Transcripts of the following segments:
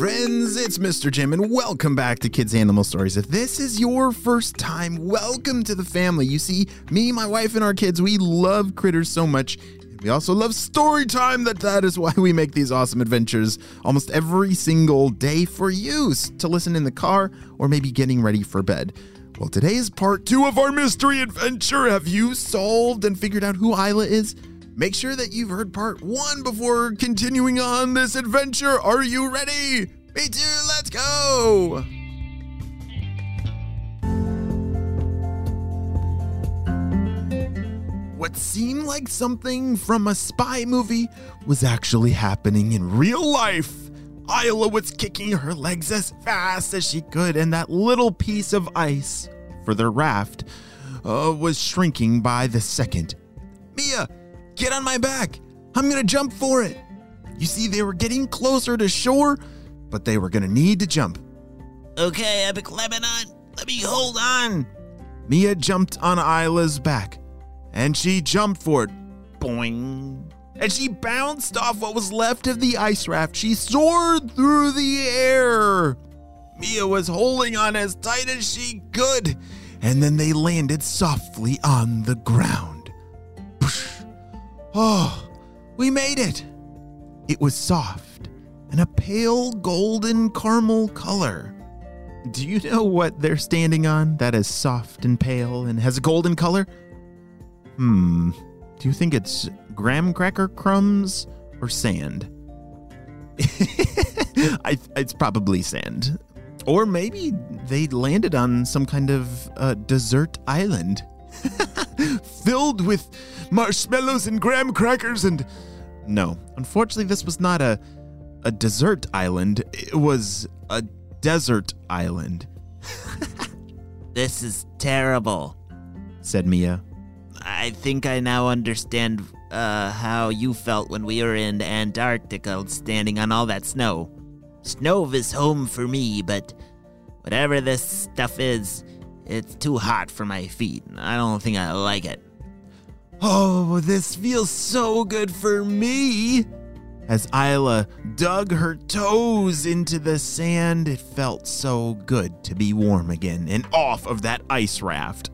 friends, it's Mr. Jim, and welcome back to Kids Animal Stories. If this is your first time, welcome to the family. You see, me, my wife, and our kids, we love critters so much. We also love story time. That that is why we make these awesome adventures almost every single day for you to listen in the car or maybe getting ready for bed. Well, today is part two of our mystery adventure. Have you solved and figured out who Isla is? Make sure that you've heard part one before continuing on this adventure. Are you ready? Me too, let's go! What seemed like something from a spy movie was actually happening in real life. Isla was kicking her legs as fast as she could, and that little piece of ice for their raft uh, was shrinking by the second. Mia, get on my back. I'm gonna jump for it. You see, they were getting closer to shore, but they were gonna need to jump. Okay, Epic Lebanon, let me hold on. Mia jumped on Isla's back, and she jumped for it. Boing. And she bounced off what was left of the ice raft. She soared through the air. Mia was holding on as tight as she could, and then they landed softly on the ground. Oh, we made it! It was soft and a pale golden caramel color. Do you know what they're standing on that is soft and pale and has a golden color? Hmm. Do you think it's graham cracker crumbs or sand? I, it's probably sand. Or maybe they landed on some kind of uh, desert island filled with marshmallows and graham crackers and. No, unfortunately, this was not a, a desert island, it was a desert island, This is terrible. said Mia. I think I now understand uh, how you felt when we were in Antarctica standing on all that snow. Snow is home for me, but whatever this stuff is, it's too hot for my feet. I don't think I like it. Oh, this feels so good for me. As Isla dug her toes into the sand, it felt so good to be warm again and off of that ice raft.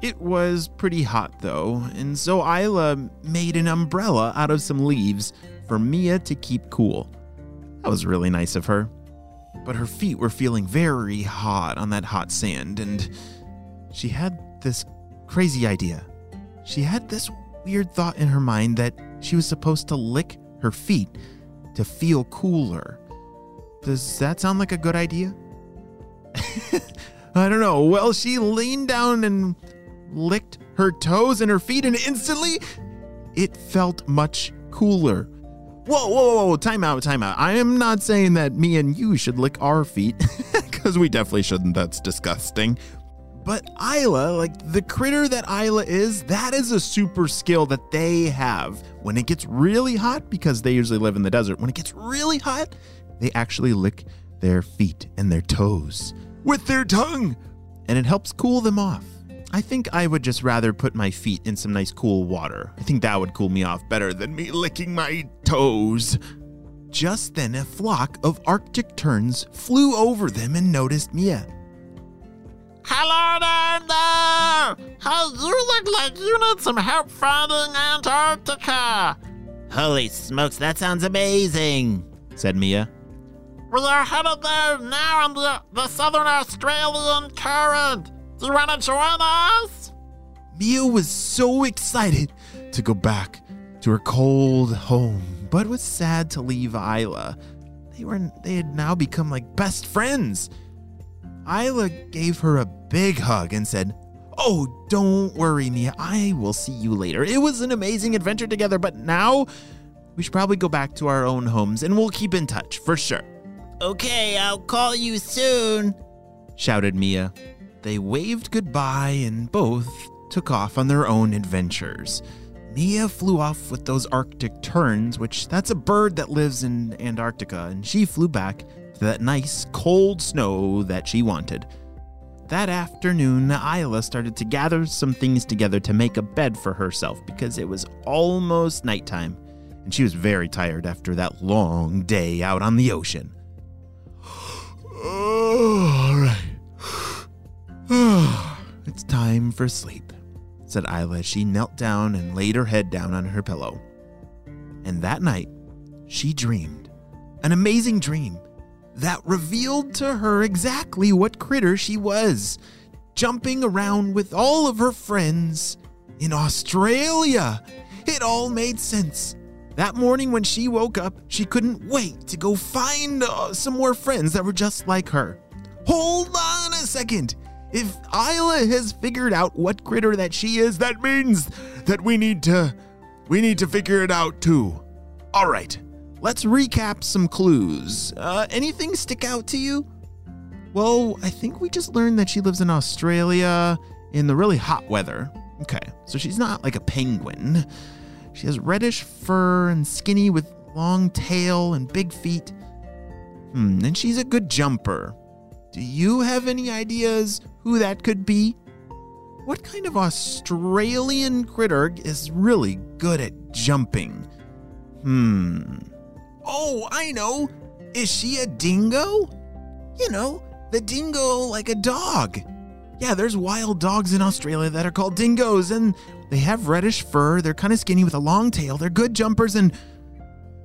It was pretty hot though, and so Isla made an umbrella out of some leaves for Mia to keep cool. That was really nice of her. But her feet were feeling very hot on that hot sand, and she had this crazy idea. She had this weird thought in her mind that she was supposed to lick her feet to feel cooler. Does that sound like a good idea? I don't know. Well, she leaned down and licked her toes and her feet, and instantly it felt much cooler. Whoa, whoa, whoa, time out, time out. I am not saying that me and you should lick our feet, because we definitely shouldn't. That's disgusting. But Isla, like the critter that Isla is, that is a super skill that they have. When it gets really hot, because they usually live in the desert, when it gets really hot, they actually lick their feet and their toes with their tongue, and it helps cool them off. I think I would just rather put my feet in some nice cool water. I think that would cool me off better than me licking my toes. Just then, a flock of Arctic terns flew over them and noticed Mia. Hello down there! Hey, you look like you need some help finding Antarctica! Holy smokes, that sounds amazing, said Mia. We are headed there now on the, the Southern Australian current. Do you want to join us? Mia was so excited to go back to her cold home, but was sad to leave Isla. They were they had now become like best friends. Isla gave her a big hug and said, Oh, don't worry, Mia. I will see you later. It was an amazing adventure together, but now we should probably go back to our own homes and we'll keep in touch for sure. Okay, I'll call you soon, shouted Mia. They waved goodbye and both took off on their own adventures. Mia flew off with those Arctic terns, which that's a bird that lives in Antarctica, and she flew back to that nice cold snow that she wanted. That afternoon, Isla started to gather some things together to make a bed for herself because it was almost nighttime, and she was very tired after that long day out on the ocean. it's time for sleep, said Isla as she knelt down and laid her head down on her pillow. And that night, she dreamed an amazing dream that revealed to her exactly what critter she was, jumping around with all of her friends in Australia. It all made sense. That morning when she woke up, she couldn't wait to go find uh, some more friends that were just like her. Hold on a second. If Isla has figured out what critter that she is, that means that we need to we need to figure it out too. All right. Let's recap some clues. Uh, anything stick out to you? Well, I think we just learned that she lives in Australia in the really hot weather. Okay, so she's not like a penguin. She has reddish fur and skinny with long tail and big feet. Hmm, and she's a good jumper. Do you have any ideas who that could be? What kind of Australian critter is really good at jumping? Hmm. Oh, I know. Is she a dingo? You know, the dingo like a dog. Yeah, there's wild dogs in Australia that are called dingoes, and they have reddish fur. They're kind of skinny with a long tail. They're good jumpers, and.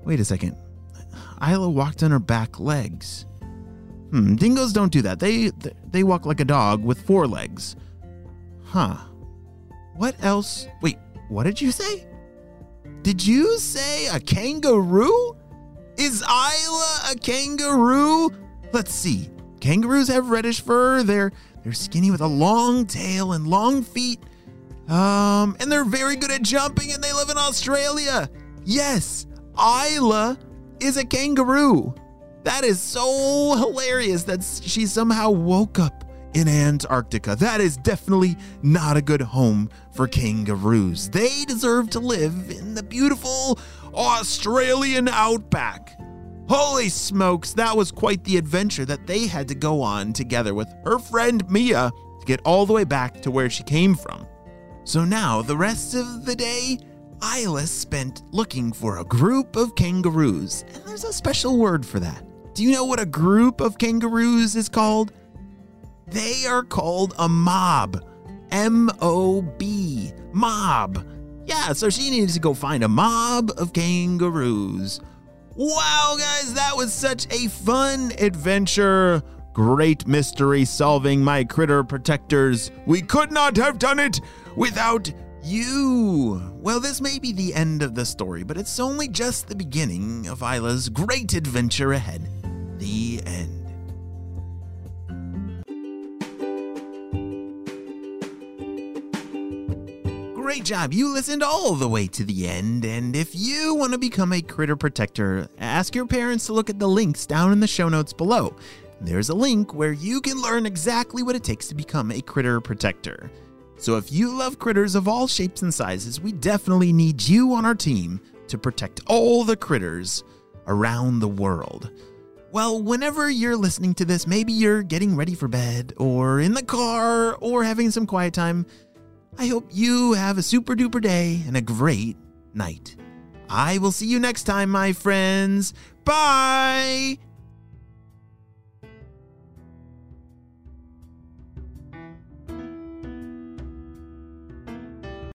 Wait a second. Isla walked on her back legs. Hmm, dingoes don't do that. They they walk like a dog with four legs. Huh. What else? Wait, what did you say? Did you say a kangaroo? Is Isla a kangaroo? Let's see. Kangaroos have reddish fur. They're they're skinny with a long tail and long feet. Um, and they're very good at jumping and they live in Australia. Yes, Isla is a kangaroo. That is so hilarious that she somehow woke up in Antarctica. That is definitely not a good home for kangaroos. They deserve to live in the beautiful Australian outback. Holy smokes, that was quite the adventure that they had to go on together with her friend Mia to get all the way back to where she came from. So now, the rest of the day, Isla spent looking for a group of kangaroos, and there's a special word for that. Do you know what a group of kangaroos is called? They are called a mob. M O B. Mob. Yeah, so she needed to go find a mob of kangaroos. Wow, guys, that was such a fun adventure. Great mystery solving, my critter protectors. We could not have done it without you. Well, this may be the end of the story, but it's only just the beginning of Isla's great adventure ahead. The end. Great job. You listened all the way to the end. And if you want to become a critter protector, ask your parents to look at the links down in the show notes below. There's a link where you can learn exactly what it takes to become a critter protector. So if you love critters of all shapes and sizes, we definitely need you on our team to protect all the critters around the world. Well, whenever you're listening to this, maybe you're getting ready for bed, or in the car, or having some quiet time. I hope you have a super duper day and a great night. I will see you next time, my friends. Bye!